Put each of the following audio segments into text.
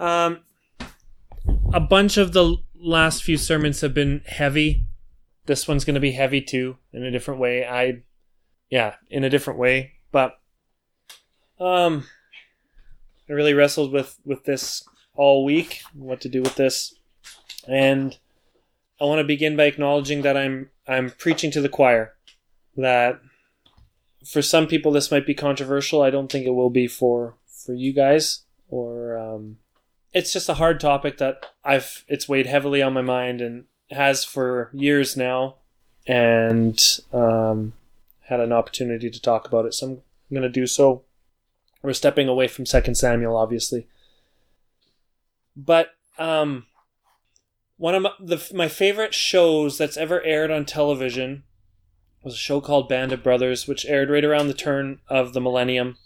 Um, a bunch of the last few sermons have been heavy. This one's going to be heavy too, in a different way. I, yeah, in a different way. But, um, I really wrestled with with this all week, what to do with this, and I want to begin by acknowledging that I'm I'm preaching to the choir. That for some people this might be controversial. I don't think it will be for for you guys or um, it's just a hard topic that I've it's weighed heavily on my mind and has for years now, and um, had an opportunity to talk about it. So I'm going to do so. We're stepping away from Second Samuel, obviously, but um, one of my, the, my favorite shows that's ever aired on television was a show called Band of Brothers, which aired right around the turn of the millennium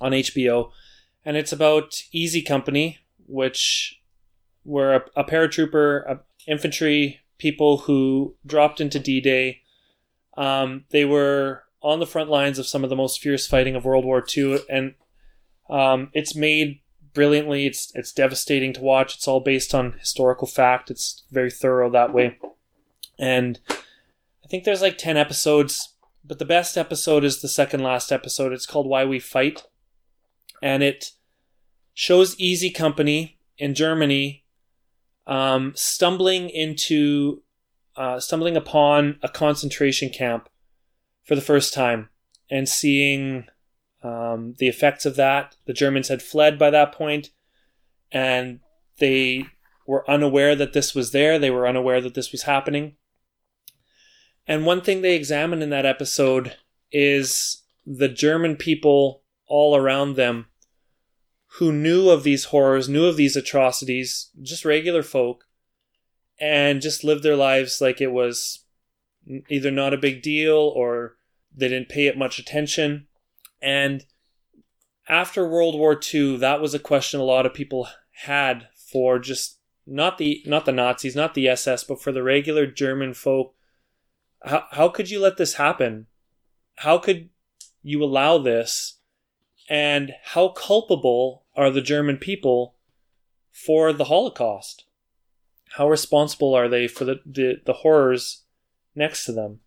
on HBO, and it's about Easy Company, which were a, a paratrooper, a infantry people who dropped into D Day. Um, they were on the front lines of some of the most fierce fighting of World War II, and um, it's made brilliantly. It's it's devastating to watch. It's all based on historical fact. It's very thorough that way, and I think there's like ten episodes, but the best episode is the second last episode. It's called Why We Fight, and it shows Easy Company in Germany um, stumbling into uh, stumbling upon a concentration camp for the first time and seeing um, the effects of that. The Germans had fled by that point, and they were unaware that this was there. They were unaware that this was happening. And one thing they examine in that episode is the German people all around them who knew of these horrors, knew of these atrocities, just regular folk, and just lived their lives like it was either not a big deal or they didn't pay it much attention. And after World War II, that was a question a lot of people had for just not the not the Nazis, not the SS, but for the regular German folk. How how could you let this happen? How could you allow this? And how culpable are the German people for the Holocaust? How responsible are they for the, the, the horrors next to them?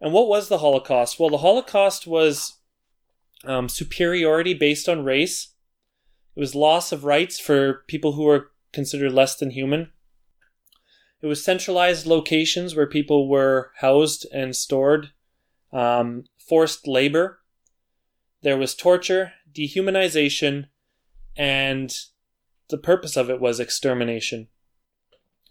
And what was the Holocaust? Well, the Holocaust was um, superiority based on race. It was loss of rights for people who were considered less than human. It was centralized locations where people were housed and stored, um, forced labor. There was torture, dehumanization, and the purpose of it was extermination.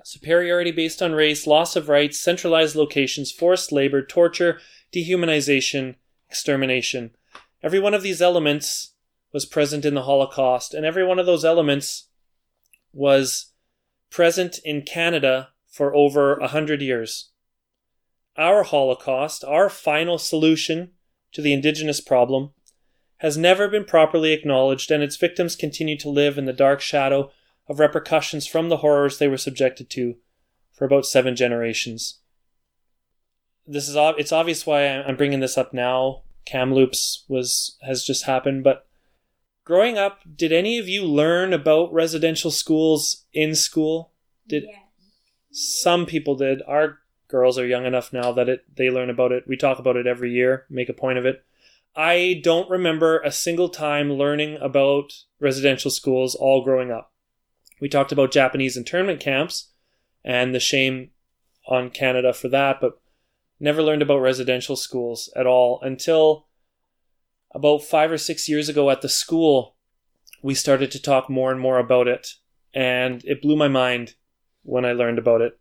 Superiority based on race, loss of rights, centralized locations, forced labor, torture, dehumanization, extermination. Every one of these elements was present in the Holocaust, and every one of those elements was present in Canada for over a hundred years. Our Holocaust, our final solution to the Indigenous problem, has never been properly acknowledged, and its victims continue to live in the dark shadow of repercussions from the horrors they were subjected to for about seven generations. This is it's obvious why I'm bringing this up now Kamloops was has just happened. But growing up, did any of you learn about residential schools in school? Did some people did? Our girls are young enough now that it they learn about it. We talk about it every year, make a point of it. I don't remember a single time learning about residential schools all growing up. We talked about Japanese internment camps and the shame on Canada for that, but Never learned about residential schools at all until about five or six years ago at the school. We started to talk more and more about it, and it blew my mind when I learned about it.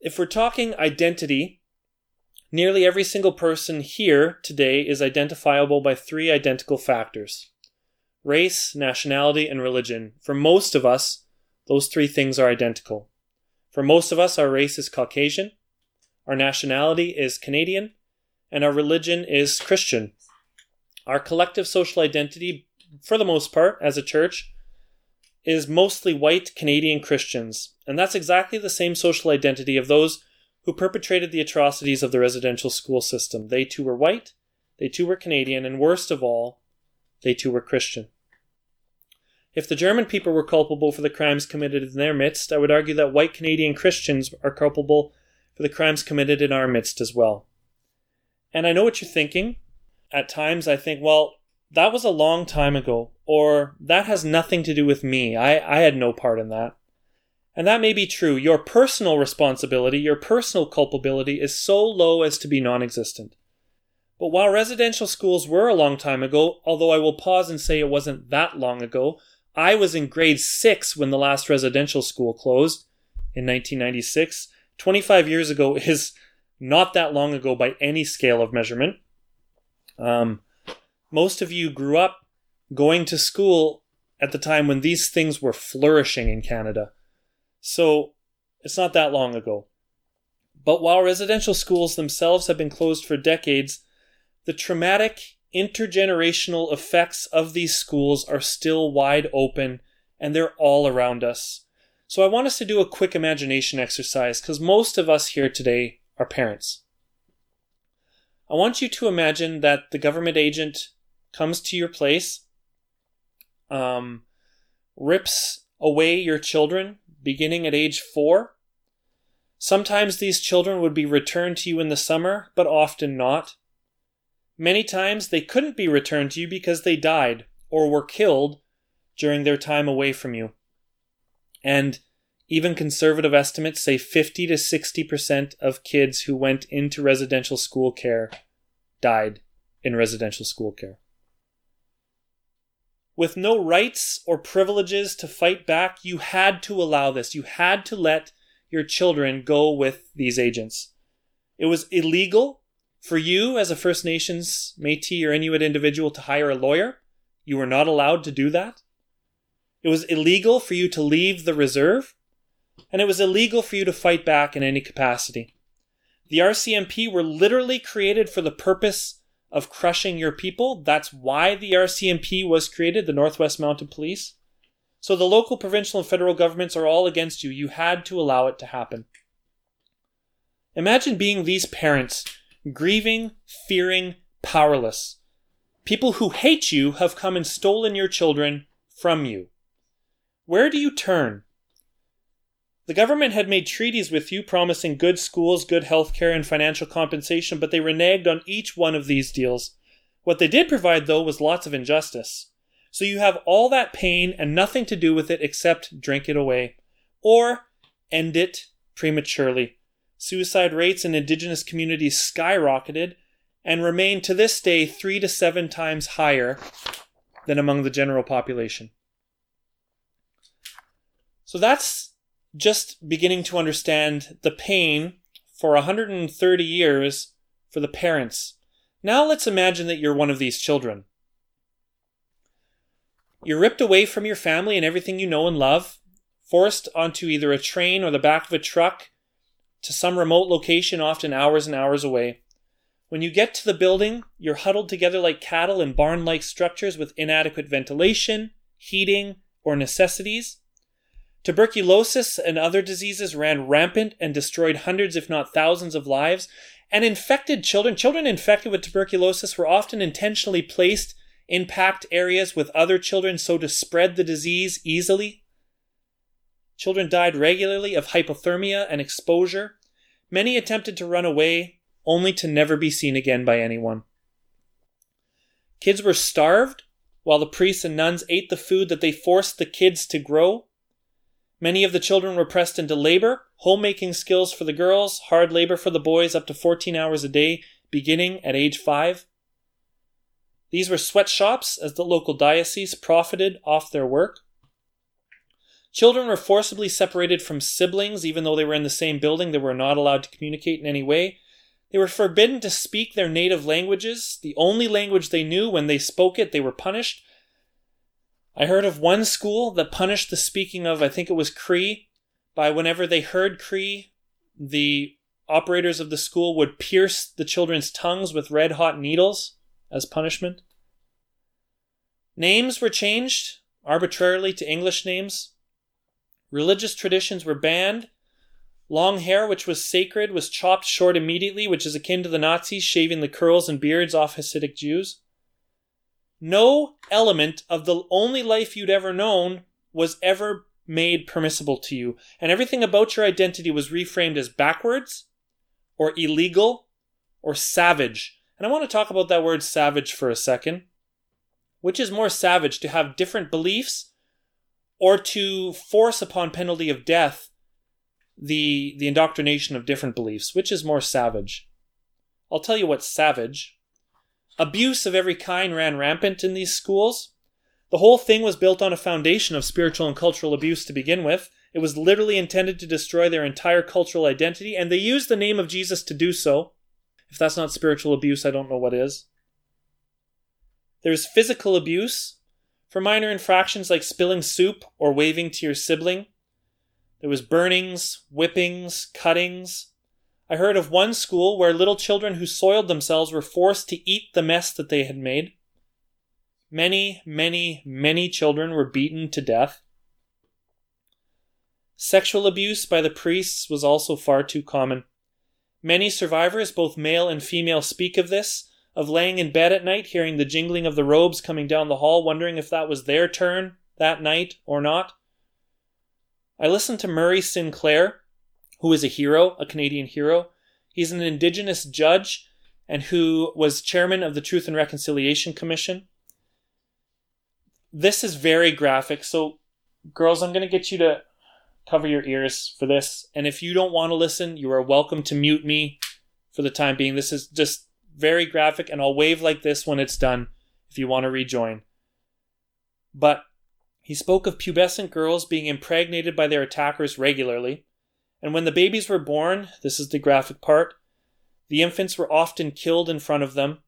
If we're talking identity, nearly every single person here today is identifiable by three identical factors race, nationality, and religion. For most of us, those three things are identical. For most of us, our race is Caucasian, our nationality is Canadian, and our religion is Christian. Our collective social identity, for the most part, as a church, is mostly white Canadian Christians, and that's exactly the same social identity of those who perpetrated the atrocities of the residential school system. They too were white, they too were Canadian, and worst of all, they too were Christian. If the German people were culpable for the crimes committed in their midst, I would argue that white Canadian Christians are culpable for the crimes committed in our midst as well. And I know what you're thinking. At times I think, well, that was a long time ago, or that has nothing to do with me. I, I had no part in that. And that may be true. Your personal responsibility, your personal culpability is so low as to be non existent. But while residential schools were a long time ago, although I will pause and say it wasn't that long ago, I was in grade 6 when the last residential school closed in 1996. 25 years ago is not that long ago by any scale of measurement. Um, most of you grew up going to school at the time when these things were flourishing in Canada. So it's not that long ago. But while residential schools themselves have been closed for decades, the traumatic intergenerational effects of these schools are still wide open and they're all around us. So I want us to do a quick imagination exercise because most of us here today are parents. I want you to imagine that the government agent comes to your place, um, rips away your children beginning at age four. Sometimes these children would be returned to you in the summer, but often not. Many times they couldn't be returned to you because they died or were killed during their time away from you. And even conservative estimates say 50 to 60% of kids who went into residential school care died in residential school care. With no rights or privileges to fight back, you had to allow this. You had to let your children go with these agents. It was illegal for you, as a First Nations, Metis, or Inuit individual, to hire a lawyer, you were not allowed to do that. It was illegal for you to leave the reserve, and it was illegal for you to fight back in any capacity. The RCMP were literally created for the purpose of crushing your people. That's why the RCMP was created, the Northwest Mounted Police. So the local, provincial, and federal governments are all against you. You had to allow it to happen. Imagine being these parents grieving, fearing, powerless. People who hate you have come and stolen your children from you. Where do you turn? The government had made treaties with you promising good schools, good health care, and financial compensation, but they reneged on each one of these deals. What they did provide, though, was lots of injustice. So you have all that pain and nothing to do with it except drink it away. Or end it prematurely suicide rates in indigenous communities skyrocketed and remain to this day three to seven times higher than among the general population. So that's just beginning to understand the pain for 130 years for the parents. Now let's imagine that you're one of these children. You're ripped away from your family and everything you know and love, forced onto either a train or the back of a truck to some remote location, often hours and hours away. When you get to the building, you're huddled together like cattle in barn like structures with inadequate ventilation, heating, or necessities. Tuberculosis and other diseases ran rampant and destroyed hundreds, if not thousands, of lives. And infected children, children infected with tuberculosis, were often intentionally placed in packed areas with other children so to spread the disease easily. Children died regularly of hypothermia and exposure. Many attempted to run away, only to never be seen again by anyone. Kids were starved, while the priests and nuns ate the food that they forced the kids to grow. Many of the children were pressed into labor, homemaking skills for the girls, hard labor for the boys up to 14 hours a day, beginning at age 5. These were sweatshops as the local diocese profited off their work. Children were forcibly separated from siblings, even though they were in the same building, they were not allowed to communicate in any way. They were forbidden to speak their native languages, the only language they knew. When they spoke it, they were punished. I heard of one school that punished the speaking of, I think it was Cree, by whenever they heard Cree, the operators of the school would pierce the children's tongues with red hot needles as punishment. Names were changed arbitrarily to English names. Religious traditions were banned. Long hair, which was sacred, was chopped short immediately, which is akin to the Nazis shaving the curls and beards off Hasidic Jews. No element of the only life you'd ever known was ever made permissible to you. And everything about your identity was reframed as backwards or illegal or savage. And I want to talk about that word savage for a second. Which is more savage, to have different beliefs or to force upon penalty of death the, the indoctrination of different beliefs? Which is more savage? I'll tell you what's savage. Abuse of every kind ran rampant in these schools. The whole thing was built on a foundation of spiritual and cultural abuse to begin with. It was literally intended to destroy their entire cultural identity, and they used the name of Jesus to do so. If that's not spiritual abuse, I don't know what is. There's physical abuse for minor infractions like spilling soup or waving to your sibling. There was burnings, whippings, cuttings, I heard of one school where little children who soiled themselves were forced to eat the mess that they had made. Many, many, many children were beaten to death. Sexual abuse by the priests was also far too common. Many survivors, both male and female, speak of this, of laying in bed at night, hearing the jingling of the robes coming down the hall, wondering if that was their turn that night or not. I listened to Murray Sinclair, who is a hero, a Canadian hero. He's an Indigenous judge and who was chairman of the Truth and Reconciliation Commission. This is very graphic. So, girls, I'm going to get you to cover your ears for this. And if you don't want to listen, you are welcome to mute me for the time being. This is just very graphic, and I'll wave like this when it's done if you want to rejoin. But he spoke of pubescent girls being impregnated by their attackers regularly. And when the babies were born, this is the graphic part, the infants were often killed in front of them.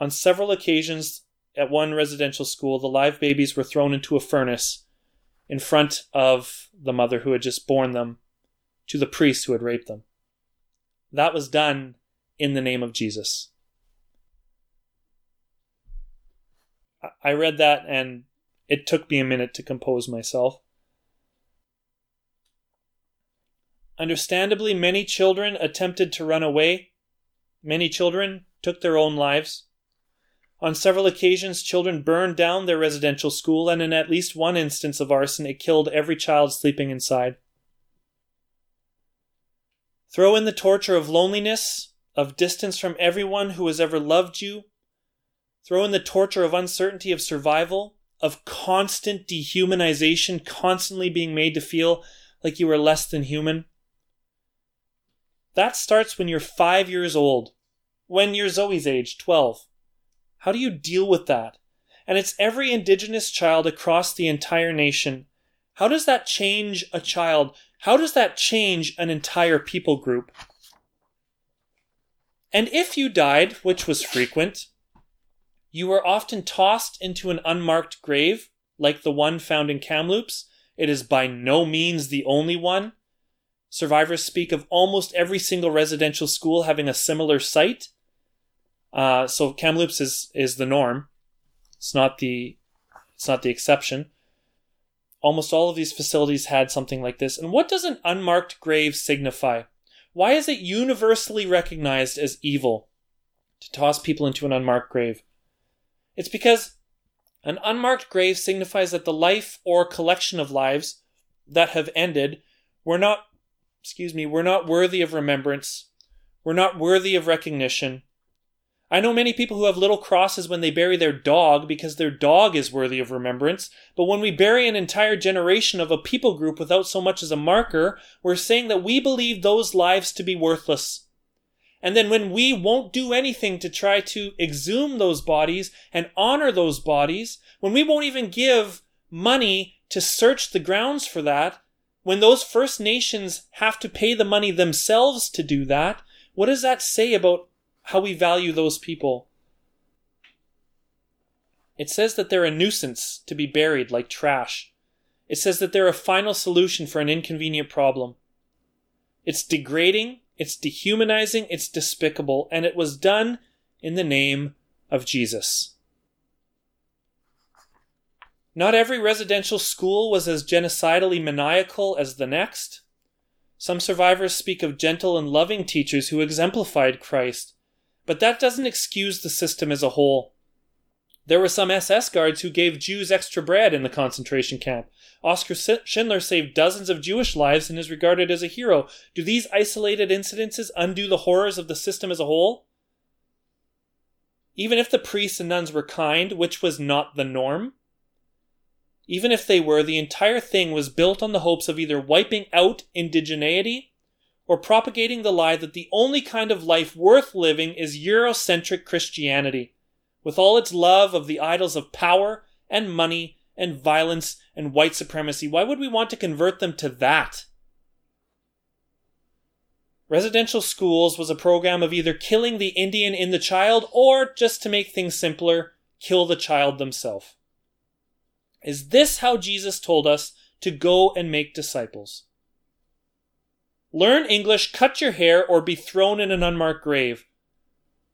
On several occasions at one residential school, the live babies were thrown into a furnace in front of the mother who had just borne them to the priest who had raped them. That was done in the name of Jesus. I read that and it took me a minute to compose myself. Understandably, many children attempted to run away. Many children took their own lives. On several occasions, children burned down their residential school, and in at least one instance of arson, it killed every child sleeping inside. Throw in the torture of loneliness, of distance from everyone who has ever loved you. Throw in the torture of uncertainty of survival, of constant dehumanization, constantly being made to feel like you are less than human. That starts when you're five years old, when you're Zoe's age, 12. How do you deal with that? And it's every Indigenous child across the entire nation. How does that change a child? How does that change an entire people group? And if you died, which was frequent, you were often tossed into an unmarked grave, like the one found in Kamloops. It is by no means the only one. Survivors speak of almost every single residential school having a similar site. Uh, so Kamloops is is the norm. It's not the it's not the exception. Almost all of these facilities had something like this. And what does an unmarked grave signify? Why is it universally recognized as evil to toss people into an unmarked grave? It's because an unmarked grave signifies that the life or collection of lives that have ended were not excuse me, we're not worthy of remembrance. We're not worthy of recognition. I know many people who have little crosses when they bury their dog because their dog is worthy of remembrance, but when we bury an entire generation of a people group without so much as a marker, we're saying that we believe those lives to be worthless. And then when we won't do anything to try to exhume those bodies and honor those bodies, when we won't even give money to search the grounds for that, when those First Nations have to pay the money themselves to do that, what does that say about how we value those people? It says that they're a nuisance to be buried like trash. It says that they're a final solution for an inconvenient problem. It's degrading, it's dehumanizing, it's despicable, and it was done in the name of Jesus. Not every residential school was as genocidally maniacal as the next. Some survivors speak of gentle and loving teachers who exemplified Christ, but that doesn't excuse the system as a whole. There were some SS guards who gave Jews extra bread in the concentration camp. Oskar Schindler saved dozens of Jewish lives and is regarded as a hero. Do these isolated incidences undo the horrors of the system as a whole? Even if the priests and nuns were kind, which was not the norm, even if they were, the entire thing was built on the hopes of either wiping out indigeneity or propagating the lie that the only kind of life worth living is Eurocentric Christianity, with all its love of the idols of power and money and violence and white supremacy. Why would we want to convert them to that? Residential schools was a program of either killing the Indian in the child or, just to make things simpler, kill the child themselves. Is this how Jesus told us to go and make disciples? Learn English, cut your hair, or be thrown in an unmarked grave.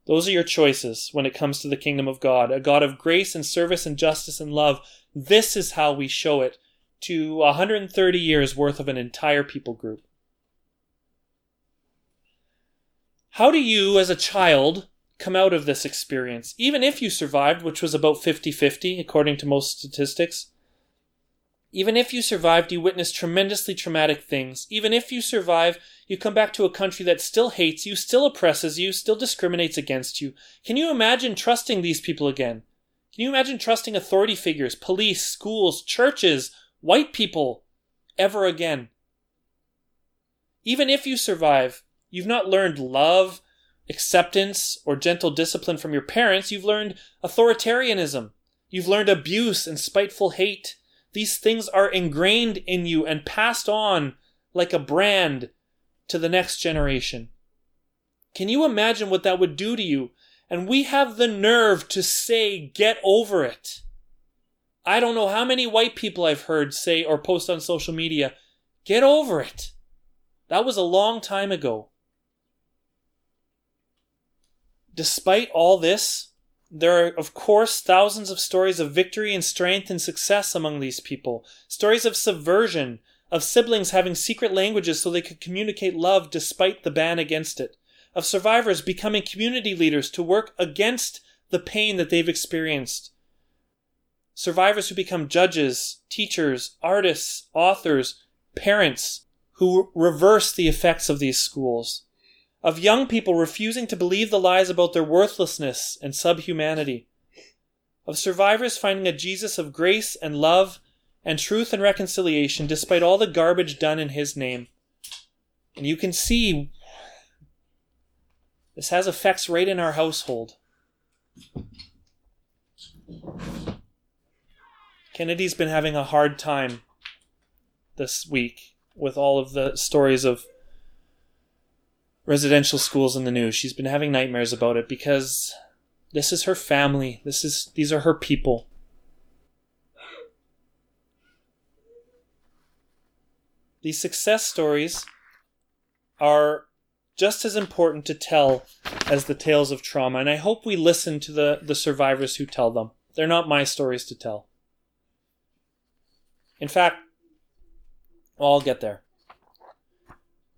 Those are your choices when it comes to the kingdom of God, a God of grace and service and justice and love. This is how we show it to 130 years worth of an entire people group. How do you, as a child, come out of this experience, even if you survived, which was about 50 50, according to most statistics. Even if you survived, you witness tremendously traumatic things. Even if you survive, you come back to a country that still hates you, still oppresses you, still discriminates against you. Can you imagine trusting these people again? Can you imagine trusting authority figures, police, schools, churches, white people ever again? Even if you survive, you've not learned love, acceptance or gentle discipline from your parents, you've learned authoritarianism. You've learned abuse and spiteful hate. These things are ingrained in you and passed on like a brand to the next generation. Can you imagine what that would do to you? And we have the nerve to say, get over it. I don't know how many white people I've heard say or post on social media, get over it. That was a long time ago. Despite all this, there are, of course, thousands of stories of victory and strength and success among these people. Stories of subversion, of siblings having secret languages so they could communicate love despite the ban against it, of survivors becoming community leaders to work against the pain that they've experienced. Survivors who become judges, teachers, artists, authors, parents who reverse the effects of these schools of young people refusing to believe the lies about their worthlessness and subhumanity, of survivors finding a Jesus of grace and love and truth and reconciliation despite all the garbage done in his name. And you can see this has effects right in our household. Kennedy's been having a hard time this week with all of the stories of residential schools in the news. She's been having nightmares about it because this is her family. This is these are her people. These success stories are just as important to tell as the tales of trauma, and I hope we listen to the, the survivors who tell them. They're not my stories to tell. In fact, well, I'll get there.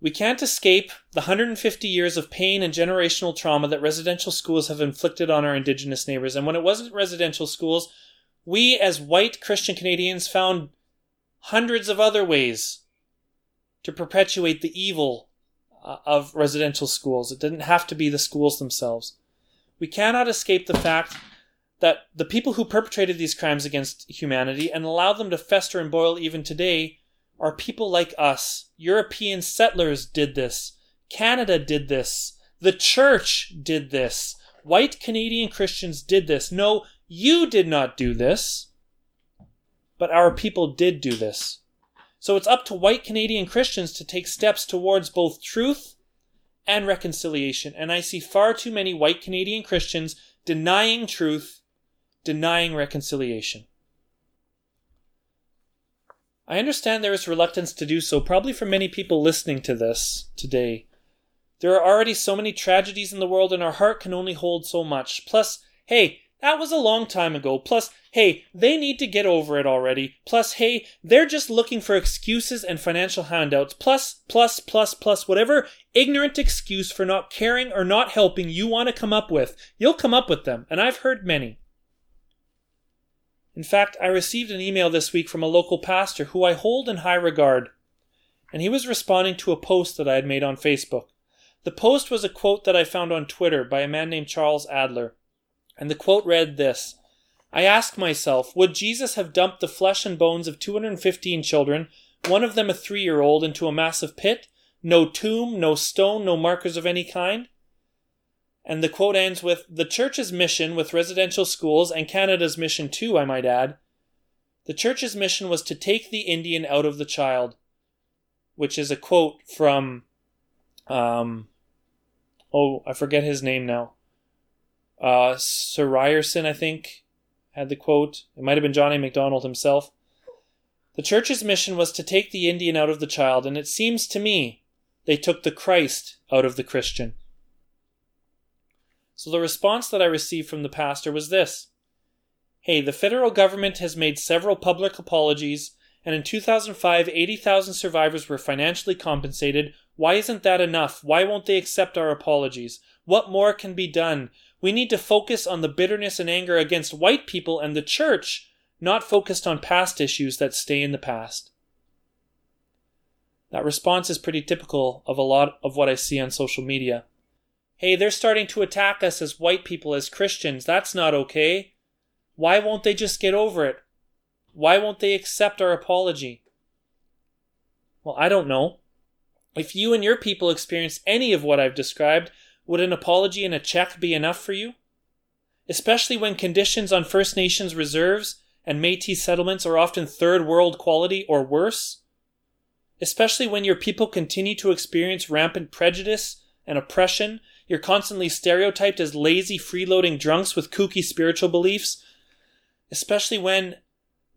We can't escape the 150 years of pain and generational trauma that residential schools have inflicted on our Indigenous neighbors. And when it wasn't residential schools, we as white Christian Canadians found hundreds of other ways to perpetuate the evil uh, of residential schools. It didn't have to be the schools themselves. We cannot escape the fact that the people who perpetrated these crimes against humanity and allowed them to fester and boil even today are people like us. European settlers did this. Canada did this. The church did this. White Canadian Christians did this. No, you did not do this. But our people did do this. So it's up to white Canadian Christians to take steps towards both truth and reconciliation. And I see far too many white Canadian Christians denying truth, denying reconciliation. I understand there is reluctance to do so, probably for many people listening to this today. There are already so many tragedies in the world, and our heart can only hold so much. Plus, hey, that was a long time ago. Plus, hey, they need to get over it already. Plus, hey, they're just looking for excuses and financial handouts. Plus, plus, plus, plus, whatever ignorant excuse for not caring or not helping you want to come up with, you'll come up with them, and I've heard many. In fact, I received an email this week from a local pastor who I hold in high regard, and he was responding to a post that I had made on Facebook. The post was a quote that I found on Twitter by a man named Charles Adler, and the quote read this I ask myself, would Jesus have dumped the flesh and bones of 215 children, one of them a three year old, into a massive pit? No tomb, no stone, no markers of any kind? And the quote ends with The church's mission with residential schools, and Canada's mission too, I might add. The church's mission was to take the Indian out of the child, which is a quote from, um, oh, I forget his name now. Uh, Sir Ryerson, I think, had the quote. It might have been John A. Macdonald himself. The church's mission was to take the Indian out of the child, and it seems to me they took the Christ out of the Christian. So the response that I received from the pastor was this Hey, the federal government has made several public apologies, and in 2005, 80,000 survivors were financially compensated. Why isn't that enough? Why won't they accept our apologies? What more can be done? We need to focus on the bitterness and anger against white people and the church, not focused on past issues that stay in the past. That response is pretty typical of a lot of what I see on social media. Hey, they're starting to attack us as white people, as Christians. That's not okay. Why won't they just get over it? Why won't they accept our apology? Well, I don't know. If you and your people experience any of what I've described, would an apology and a check be enough for you? Especially when conditions on First Nations reserves and Metis settlements are often third world quality or worse? Especially when your people continue to experience rampant prejudice and oppression you're constantly stereotyped as lazy, freeloading drunks with kooky spiritual beliefs, especially when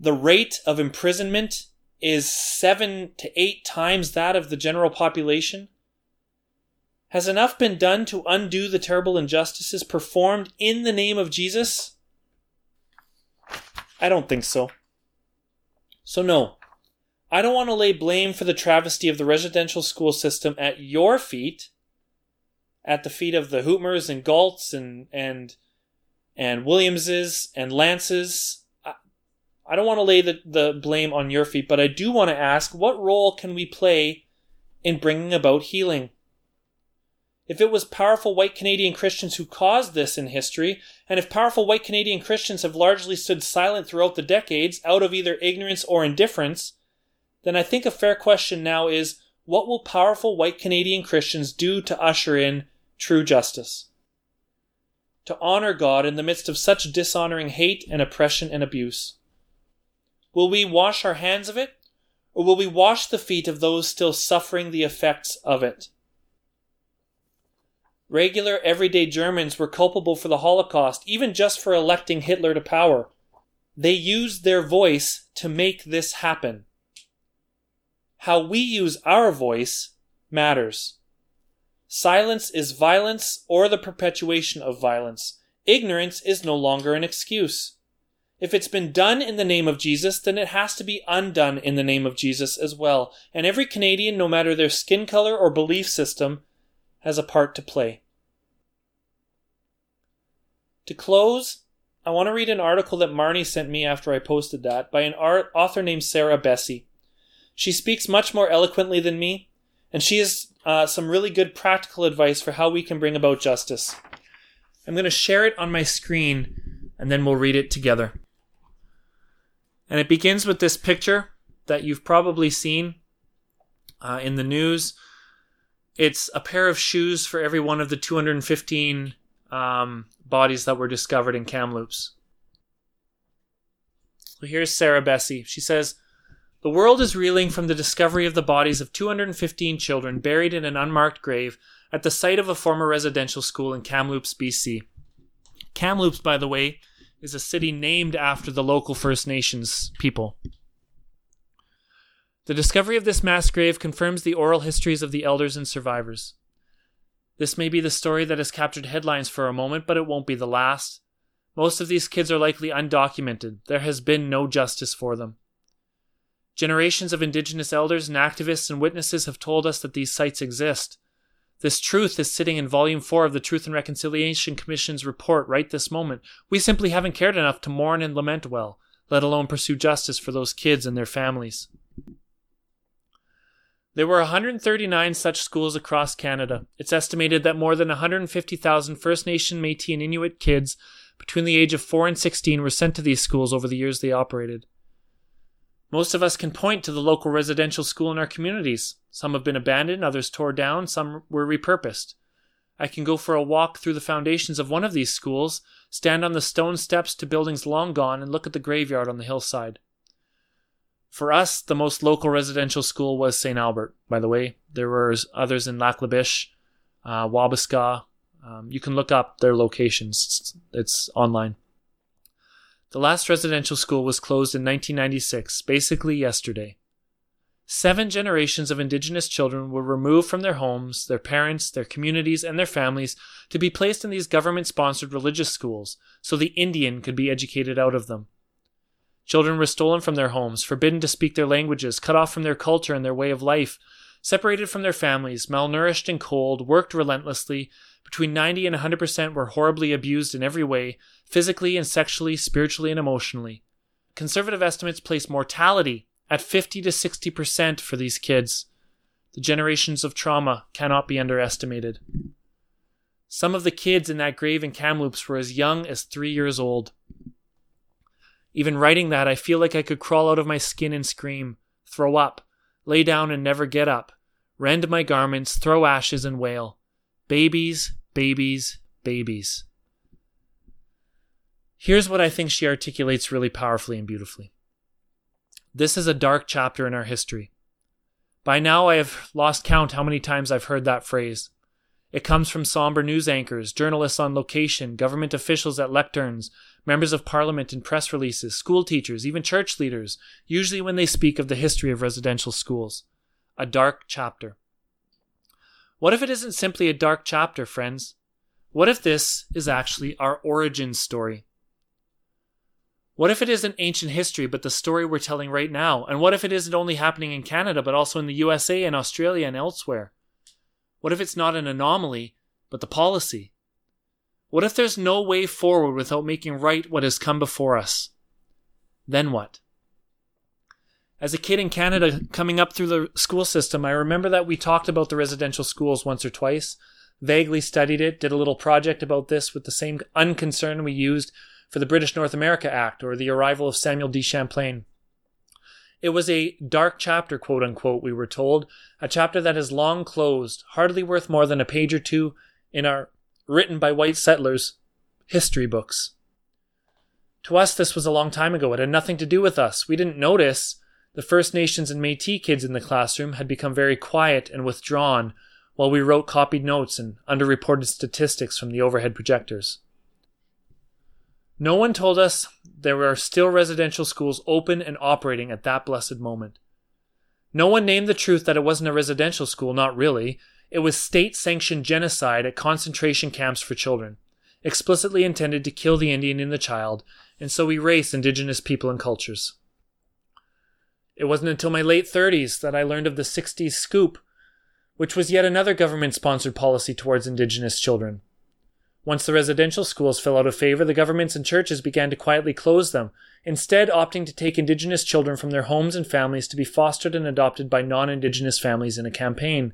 the rate of imprisonment is seven to eight times that of the general population? Has enough been done to undo the terrible injustices performed in the name of Jesus? I don't think so. So, no, I don't want to lay blame for the travesty of the residential school system at your feet at the feet of the Hootmers and Galts and and and Williamses and Lances. I, I don't want to lay the, the blame on your feet, but I do want to ask what role can we play in bringing about healing? If it was powerful white Canadian Christians who caused this in history, and if powerful white Canadian Christians have largely stood silent throughout the decades out of either ignorance or indifference, then I think a fair question now is what will powerful white Canadian Christians do to usher in true justice. To honor God in the midst of such dishonoring hate and oppression and abuse. Will we wash our hands of it, or will we wash the feet of those still suffering the effects of it? Regular, everyday Germans were culpable for the Holocaust, even just for electing Hitler to power. They used their voice to make this happen. How we use our voice matters. Silence is violence or the perpetuation of violence. Ignorance is no longer an excuse. If it's been done in the name of Jesus, then it has to be undone in the name of Jesus as well. And every Canadian, no matter their skin color or belief system, has a part to play. To close, I want to read an article that Marnie sent me after I posted that by an author named Sarah Bessey. She speaks much more eloquently than me, and she is uh, some really good practical advice for how we can bring about justice. I'm going to share it on my screen and then we'll read it together. And it begins with this picture that you've probably seen uh, in the news. It's a pair of shoes for every one of the 215 um, bodies that were discovered in Kamloops. So here's Sarah Bessey. She says, the world is reeling from the discovery of the bodies of 215 children buried in an unmarked grave at the site of a former residential school in Kamloops, BC. Kamloops, by the way, is a city named after the local First Nations people. The discovery of this mass grave confirms the oral histories of the elders and survivors. This may be the story that has captured headlines for a moment, but it won't be the last. Most of these kids are likely undocumented. There has been no justice for them. Generations of Indigenous elders and activists and witnesses have told us that these sites exist. This truth is sitting in Volume 4 of the Truth and Reconciliation Commission's report right this moment. We simply haven't cared enough to mourn and lament well. let alone pursue justice for those kids and their families. There were 139 such schools across Canada. It's estimated that more than 150,000 First Nation, Metis, and Inuit kids between the age of 4 and 16 were sent to these schools over the years they operated. Most of us can point to the local residential school in our communities. Some have been abandoned, others tore down, some were repurposed. I can go for a walk through the foundations of one of these schools, stand on the stone steps to buildings long gone, and look at the graveyard on the hillside. For us, the most local residential school was St. Albert, by the way. There were others in Lac La Biche, uh, Wabasca. Um, you can look up their locations, it's online. The last residential school was closed in 1996, basically yesterday. Seven generations of Indigenous children were removed from their homes, their parents, their communities, and their families to be placed in these government sponsored religious schools so the Indian could be educated out of them. Children were stolen from their homes, forbidden to speak their languages, cut off from their culture and their way of life, separated from their families, malnourished and cold, worked relentlessly. Between 90 and 100% were horribly abused in every way, physically and sexually, spiritually and emotionally. Conservative estimates place mortality at 50 to 60% for these kids. The generations of trauma cannot be underestimated. Some of the kids in that grave in Kamloops were as young as three years old. Even writing that, I feel like I could crawl out of my skin and scream, throw up, lay down and never get up, rend my garments, throw ashes and wail. Babies, babies, babies. Here's what I think she articulates really powerfully and beautifully. This is a dark chapter in our history. By now, I have lost count how many times I've heard that phrase. It comes from somber news anchors, journalists on location, government officials at lecterns, members of parliament in press releases, school teachers, even church leaders, usually when they speak of the history of residential schools. A dark chapter. What if it isn't simply a dark chapter, friends? What if this is actually our origin story? What if it isn't ancient history, but the story we're telling right now? And what if it isn't only happening in Canada, but also in the USA and Australia and elsewhere? What if it's not an anomaly, but the policy? What if there's no way forward without making right what has come before us? Then what? As a kid in Canada coming up through the school system, I remember that we talked about the residential schools once or twice, vaguely studied it, did a little project about this with the same unconcern we used for the British North America Act or the arrival of Samuel de Champlain. It was a dark chapter, quote unquote, we were told, a chapter that is long closed, hardly worth more than a page or two in our written by white settlers history books. To us, this was a long time ago. It had nothing to do with us. We didn't notice the First Nations and Metis kids in the classroom had become very quiet and withdrawn while we wrote copied notes and underreported statistics from the overhead projectors. No one told us there were still residential schools open and operating at that blessed moment. No one named the truth that it wasn't a residential school, not really. It was state sanctioned genocide at concentration camps for children, explicitly intended to kill the Indian in the child, and so erase indigenous people and cultures. It wasn't until my late 30s that I learned of the 60s scoop, which was yet another government sponsored policy towards indigenous children. Once the residential schools fell out of favor, the governments and churches began to quietly close them, instead opting to take indigenous children from their homes and families to be fostered and adopted by non indigenous families in a campaign.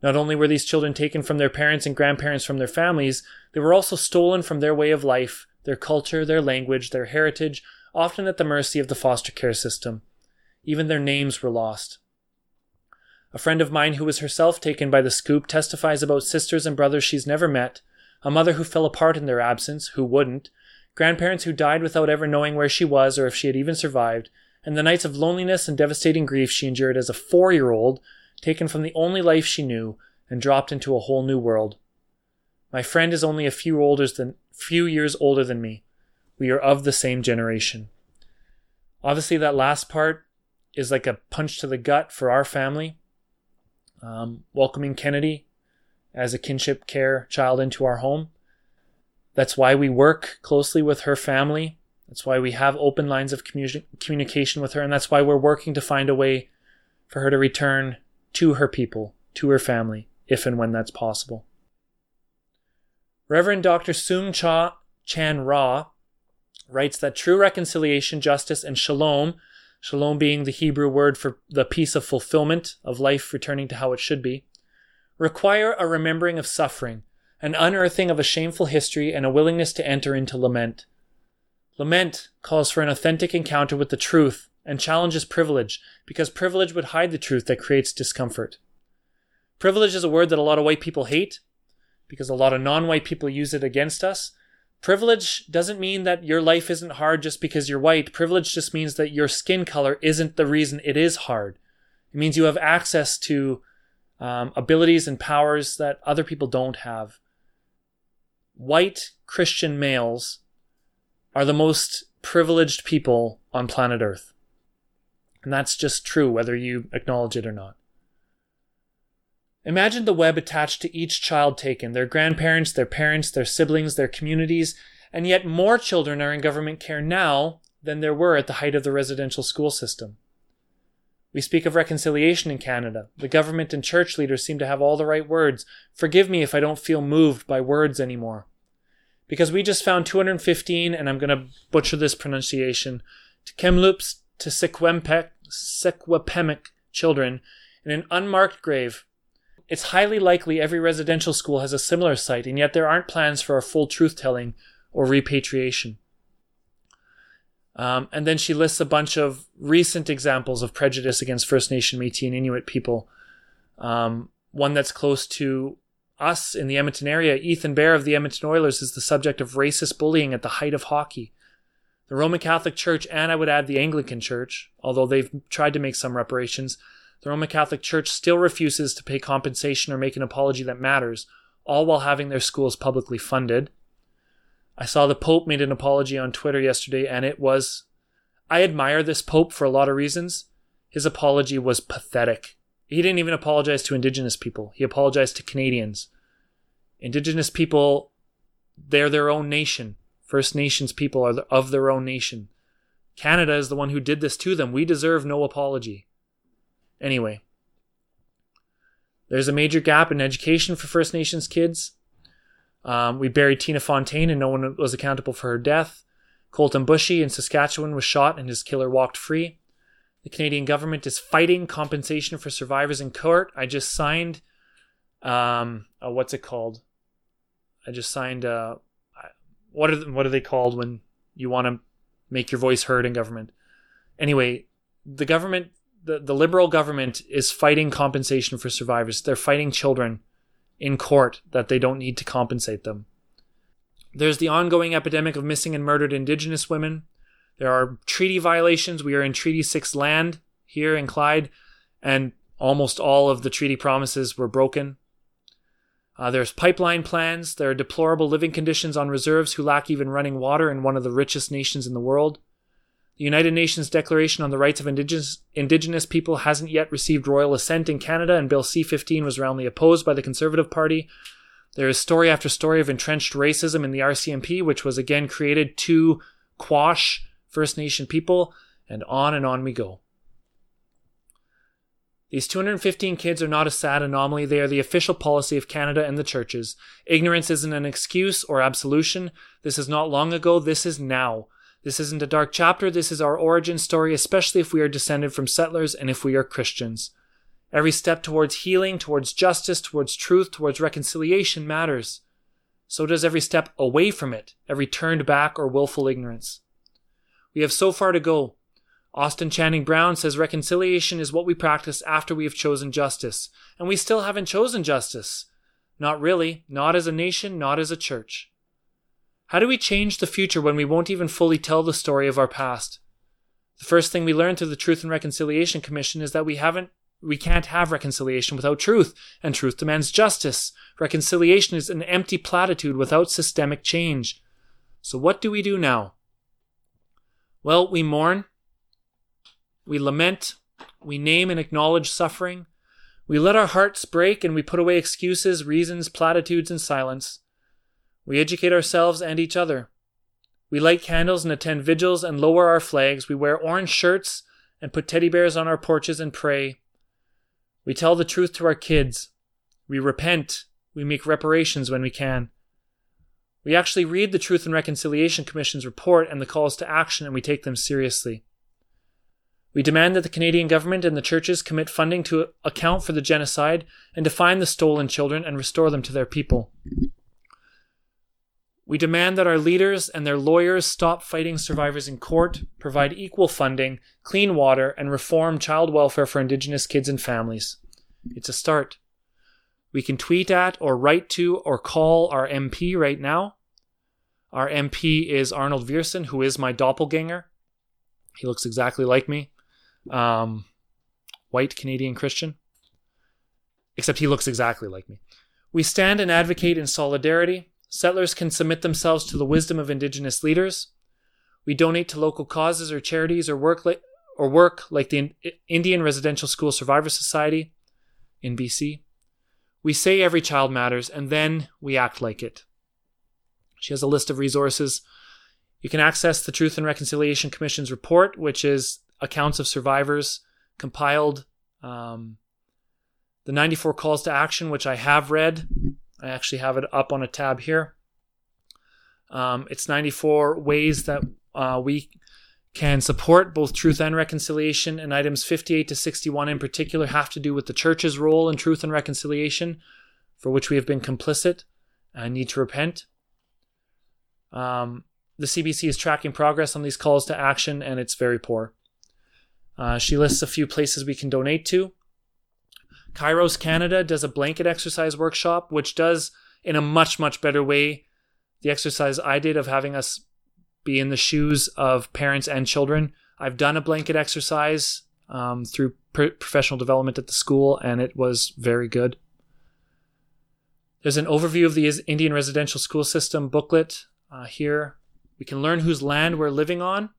Not only were these children taken from their parents and grandparents from their families, they were also stolen from their way of life, their culture, their language, their heritage, often at the mercy of the foster care system. Even their names were lost. A friend of mine who was herself taken by the scoop testifies about sisters and brothers she's never met a mother who fell apart in their absence, who wouldn't, grandparents who died without ever knowing where she was or if she had even survived, and the nights of loneliness and devastating grief she endured as a four year old, taken from the only life she knew and dropped into a whole new world. My friend is only a few older than few years older than me. We are of the same generation. Obviously, that last part is like a punch to the gut for our family. Um, welcoming Kennedy as a kinship care child into our home. That's why we work closely with her family. That's why we have open lines of commu- communication with her. And that's why we're working to find a way for her to return to her people, to her family, if and when that's possible. Reverend Dr. Soong Cha Chan Rah writes that true reconciliation, justice, and shalom, shalom being the Hebrew word for the peace of fulfillment of life returning to how it should be, require a remembering of suffering, an unearthing of a shameful history, and a willingness to enter into lament. Lament calls for an authentic encounter with the truth and challenges privilege because privilege would hide the truth that creates discomfort. Privilege is a word that a lot of white people hate because a lot of non white people use it against us. Privilege doesn't mean that your life isn't hard just because you're white. Privilege just means that your skin color isn't the reason it is hard. It means you have access to um, abilities and powers that other people don't have. White Christian males are the most privileged people on planet Earth. And that's just true, whether you acknowledge it or not. Imagine the web attached to each child taken their grandparents, their parents, their siblings, their communities, and yet more children are in government care now than there were at the height of the residential school system. We speak of reconciliation in Canada. The government and church leaders seem to have all the right words. Forgive me if I don't feel moved by words anymore. Because we just found 215, and I'm going to butcher this pronunciation, to Tkemloops to Secwepemc children in an unmarked grave. It's highly likely every residential school has a similar site, and yet there aren't plans for a full truth telling or repatriation. Um, and then she lists a bunch of recent examples of prejudice against First Nation, Metis, and Inuit people. Um, one that's close to us in the Edmonton area, Ethan Bear of the Edmonton Oilers, is the subject of racist bullying at the height of hockey. The Roman Catholic Church, and I would add the Anglican Church, although they've tried to make some reparations, the Roman Catholic Church still refuses to pay compensation or make an apology that matters, all while having their schools publicly funded. I saw the Pope made an apology on Twitter yesterday, and it was. I admire this Pope for a lot of reasons. His apology was pathetic. He didn't even apologize to Indigenous people, he apologized to Canadians. Indigenous people, they're their own nation. First Nations people are of their own nation. Canada is the one who did this to them. We deserve no apology. Anyway, there's a major gap in education for First Nations kids. Um, we buried Tina Fontaine and no one was accountable for her death. Colten Boushie in Saskatchewan was shot and his killer walked free. The Canadian government is fighting compensation for survivors in court. I just signed, um, what's it called? I just signed what are what are they called when you want to make your voice heard in government? Anyway, the government, the, the liberal government is fighting compensation for survivors. They're fighting children in court that they don't need to compensate them. There's the ongoing epidemic of missing and murdered Indigenous women. There are treaty violations. We are in Treaty 6 land here in Clyde, and almost all of the treaty promises were broken. Uh, there's pipeline plans. There are deplorable living conditions on reserves who lack even running water in one of the richest nations in the world. The United Nations Declaration on the Rights of Indigenous, Indigenous People hasn't yet received royal assent in Canada, and Bill C 15 was roundly opposed by the Conservative Party. There is story after story of entrenched racism in the RCMP, which was again created to quash First Nation people, and on and on we go. These 215 kids are not a sad anomaly, they are the official policy of Canada and the churches. Ignorance isn't an excuse or absolution. This is not long ago, this is now. This isn't a dark chapter, this is our origin story, especially if we are descended from settlers and if we are Christians. Every step towards healing, towards justice, towards truth, towards reconciliation matters. So does every step away from it, every turned back or willful ignorance. We have so far to go, Austin Channing Brown says reconciliation is what we practice after we have chosen justice, and we still haven't chosen justice. Not really, not as a nation, not as a church. How do we change the future when we won't even fully tell the story of our past? The first thing we learn through the Truth and Reconciliation Commission is that we haven't we can't have reconciliation without truth, and truth demands justice. Reconciliation is an empty platitude without systemic change. So what do we do now? Well, we mourn we lament, we name and acknowledge suffering, we let our hearts break and we put away excuses, reasons, platitudes, and silence. We educate ourselves and each other. We light candles and attend vigils and lower our flags. We wear orange shirts and put teddy bears on our porches and pray. We tell the truth to our kids. We repent. We make reparations when we can. We actually read the Truth and Reconciliation Commission's report and the calls to action, and we take them seriously. We demand that the Canadian government and the churches commit funding to account for the genocide and to find the stolen children and restore them to their people. We demand that our leaders and their lawyers stop fighting survivors in court, provide equal funding, clean water, and reform child welfare for Indigenous kids and families. It's a start. We can tweet at or write to or call our MP right now. Our MP is Arnold Viersen, who is my doppelganger. He looks exactly like me. Um, white Canadian Christian. Except he looks exactly like me. We stand and advocate in solidarity Settlers can submit themselves to the wisdom of Indigenous leaders. We donate to local causes or charities or work like, or work like the Indian Residential School Survivor Society in BC. We say every child matters and then we act like it. She has a list of resources. You can access the Truth and Reconciliation Commission's report, which is accounts of survivors compiled. Um, the 94 calls to action, which I have read. I actually have it up on a tab here. Um, it's 94 ways that uh, we can support both truth and reconciliation, and items 58 to 61 in particular have to do with the church's role in truth and reconciliation, for which we have been complicit and need to repent. Um, the CBC is tracking progress on these calls to action, and it's very poor. Uh, she lists a few places we can donate to. Kairos Canada does a blanket exercise workshop, which does in a much, much better way the exercise I did of having us be in the shoes of parents and children. I've done a blanket exercise um, through professional development at the school, and it was very good. There's an overview of the Indian residential school system booklet uh, here. We can learn whose land we're living on.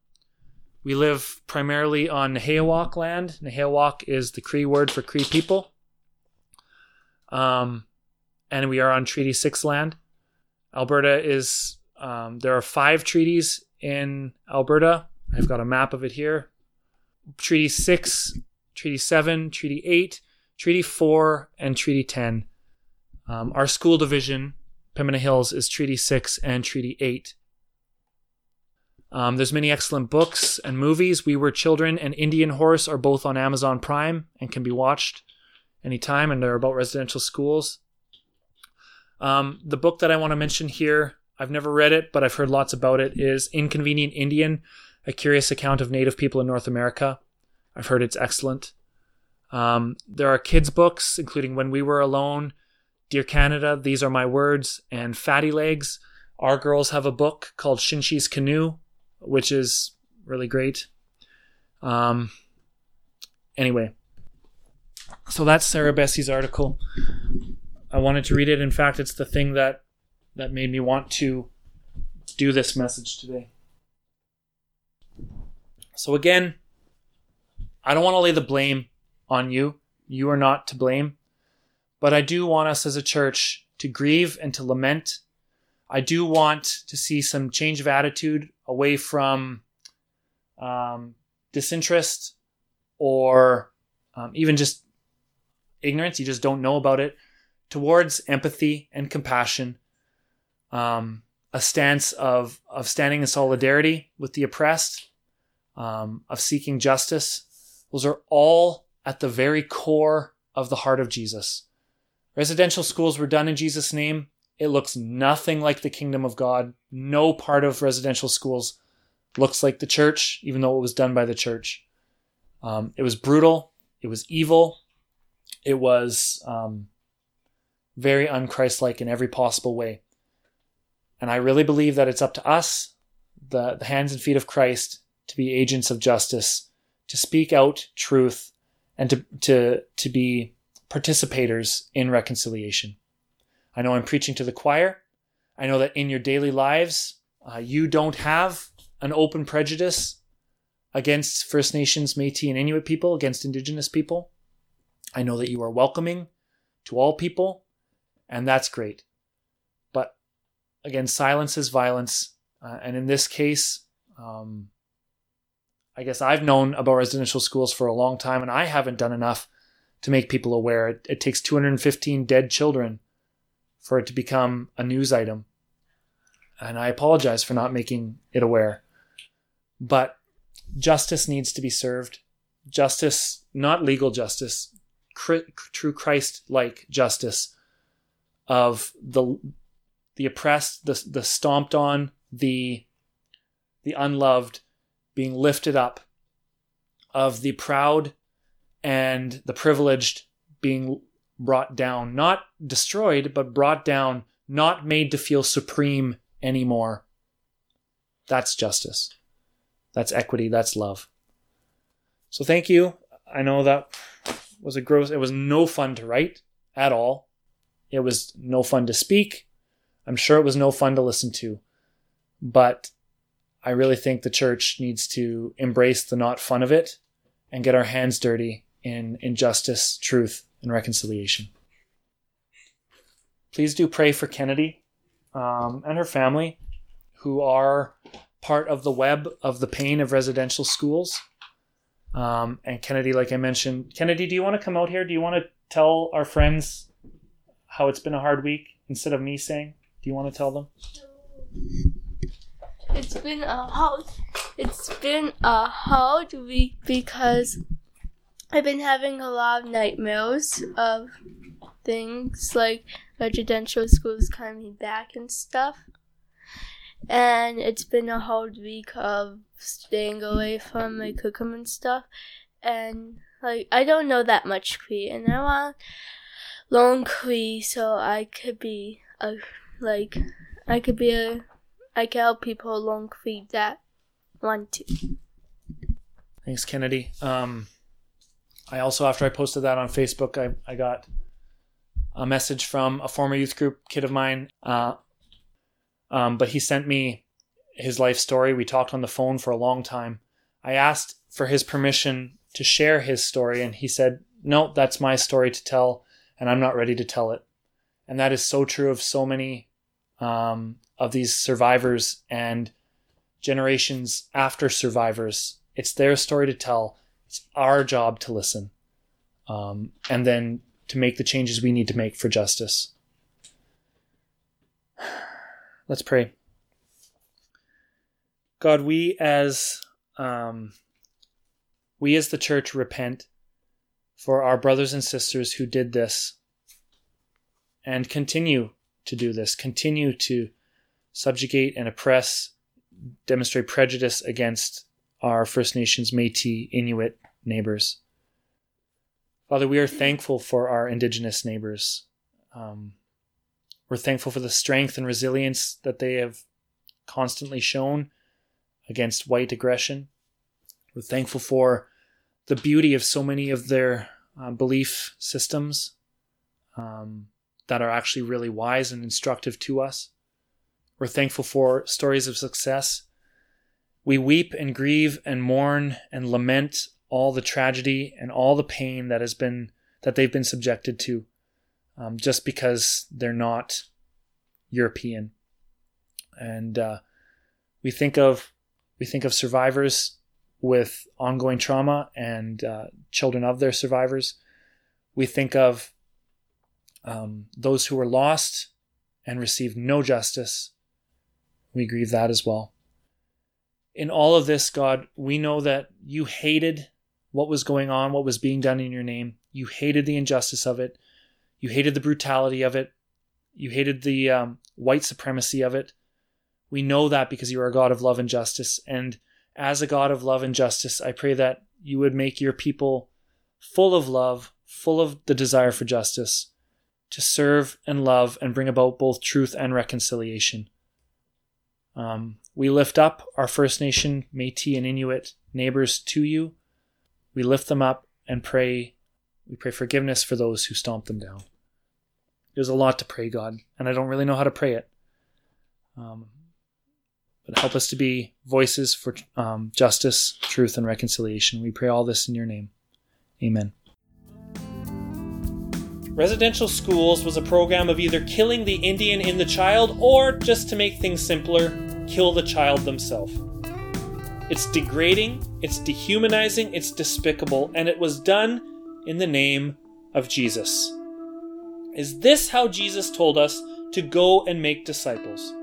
We live primarily on Nehiyawak land. Nehiyawak is the Cree word for Cree people. Um, and we are on Treaty 6 land. Alberta is, um, there are five treaties in Alberta. I've got a map of it here. Treaty 6, Treaty 7, Treaty 8, Treaty 4, and Treaty 10. Um, our school division, Pembina Hills, is Treaty 6 and Treaty 8. Um, there's many excellent books and movies. We Were Children and Indian Horse are both on Amazon Prime and can be watched anytime, and they're about residential schools. Um, the book that I want to mention here, I've never read it, but I've heard lots about it, is Inconvenient Indian A Curious Account of Native People in North America. I've heard it's excellent. Um, there are kids' books, including When We Were Alone, Dear Canada, These Are My Words, and Fatty Legs. Our girls have a book called Shin-chi's Canoe, which is really great. Um, anyway, so that's Sarah Bessey's article. I wanted to read it. In fact, it's the thing that that made me want to do this message today. So again, I don't want to lay the blame on you. You are not to blame. But I do want us as a church to grieve and to lament. I do want to see some change of attitude away from um, disinterest or um, even just ignorance, you just don't know about it, towards empathy and compassion, um, a stance of, of standing in solidarity with the oppressed, um, of seeking justice. Those are all at the very core of the heart of Jesus. Residential schools were done in Jesus' name. It looks nothing like the kingdom of God. No part of residential schools looks like the church, even though it was done by the church. Um, it was brutal. It was evil it was um, very unchristlike in every possible way. And I really believe that it's up to us, the, the hands and feet of Christ, to be agents of justice, to speak out truth, and to, to, to be participators in reconciliation. I know I'm preaching to the choir. I know that in your daily lives, uh, you don't have an open prejudice against First Nations, Metis, and Inuit people, against Indigenous people. I know that you are welcoming to all people, and that's great. But again, silence is violence. Uh, and in this case, um, I guess I've known about residential schools for a long time, and I haven't done enough to make people aware. It, it takes 215 dead children for it to become a news item. and I apologize for not making it aware. But justice needs to be served. Justice, not legal justice, true Christ-like justice of the the oppressed, the the stomped on, the the unloved being lifted up, of the proud and the privileged being brought down, not destroyed, but brought down, not made to feel supreme anymore. That's justice. That's equity. That's love. So thank you. I know that was a gross, it was no fun to write at all. It was no fun to speak. I'm sure it was no fun to listen to. But I really think the church needs to embrace the not fun of it and get our hands dirty in injustice, truth, and reconciliation. Please do pray for Kennedy um, and her family, who are part of the web of the pain of residential schools. Um, and Kennedy, like I mentioned, Kennedy, do you want to come out here? Do you want to tell our friends how it's been a hard week instead of me saying? Do you want to tell them? It's been a hard. It's been a hard week because I've been having a lot of nightmares of things like residential schools coming back and stuff. And it's been a hard week of staying away from my kokum and stuff. And like I don't know that much Cree and I want long Cree so I could be a like I could be a I can help people long Cree that want to. Thanks, Kennedy. Um I also, after I posted that on Facebook, I, I got a message from a former youth group kid of mine. Uh, um, but he sent me his life story. We talked on the phone for a long time. I asked for his permission to share his story, and he said, No, that's my story to tell, and I'm not ready to tell it. And that is so true of so many um, of these survivors and generations after survivors. It's their story to tell it's our job to listen um, and then to make the changes we need to make for justice. Let's pray. God, we as um, we as the church repent for our brothers and sisters who did this and continue to do this, continue to subjugate and oppress, demonstrate prejudice against our First Nations, Metis, Inuit neighbors. Father, we are thankful for our Indigenous neighbors. Um, we're thankful for the strength and resilience that they have constantly shown against white aggression. We're thankful for the beauty of so many of their uh, belief systems um, that are actually really wise and instructive to us. We're thankful for stories of success we weep and grieve and mourn and lament all the tragedy and all the pain that has been that they've been subjected to um, just because they're not European. And uh, we think of we think of survivors with ongoing trauma and uh, children of their survivors. We think of um, those who were lost and received no justice. We grieve that as well in all of this, God, we know that you hated what was going on, what was being done in your name. You hated the injustice of it. You hated the brutality of it. You hated the um, white supremacy of it. We know that because you are a God of love and justice. And as a God of love and justice, I pray that you would make your people full of love, full of the desire for justice, to serve and love and bring about both truth and reconciliation. Um, we lift up our First Nation, Metis, and Inuit neighbors to you. We lift them up and pray. We pray forgiveness for those who stomp them down. There's a lot to pray, God, and I don't really know how to pray it. Um, but help us to be voices for um, justice, truth, and reconciliation. We pray all this in your name. Amen. Residential Schools was a program of either killing the Indian in the child or, just to make things simpler, kill the child themselves. It's degrading, it's dehumanizing, it's despicable, and it was done in the name of Jesus. Is this how Jesus told us to go and make disciples?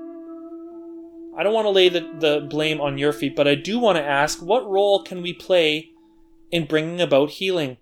I don't want to lay the, the blame on your feet, but I do want to ask what role can we play in bringing about healing?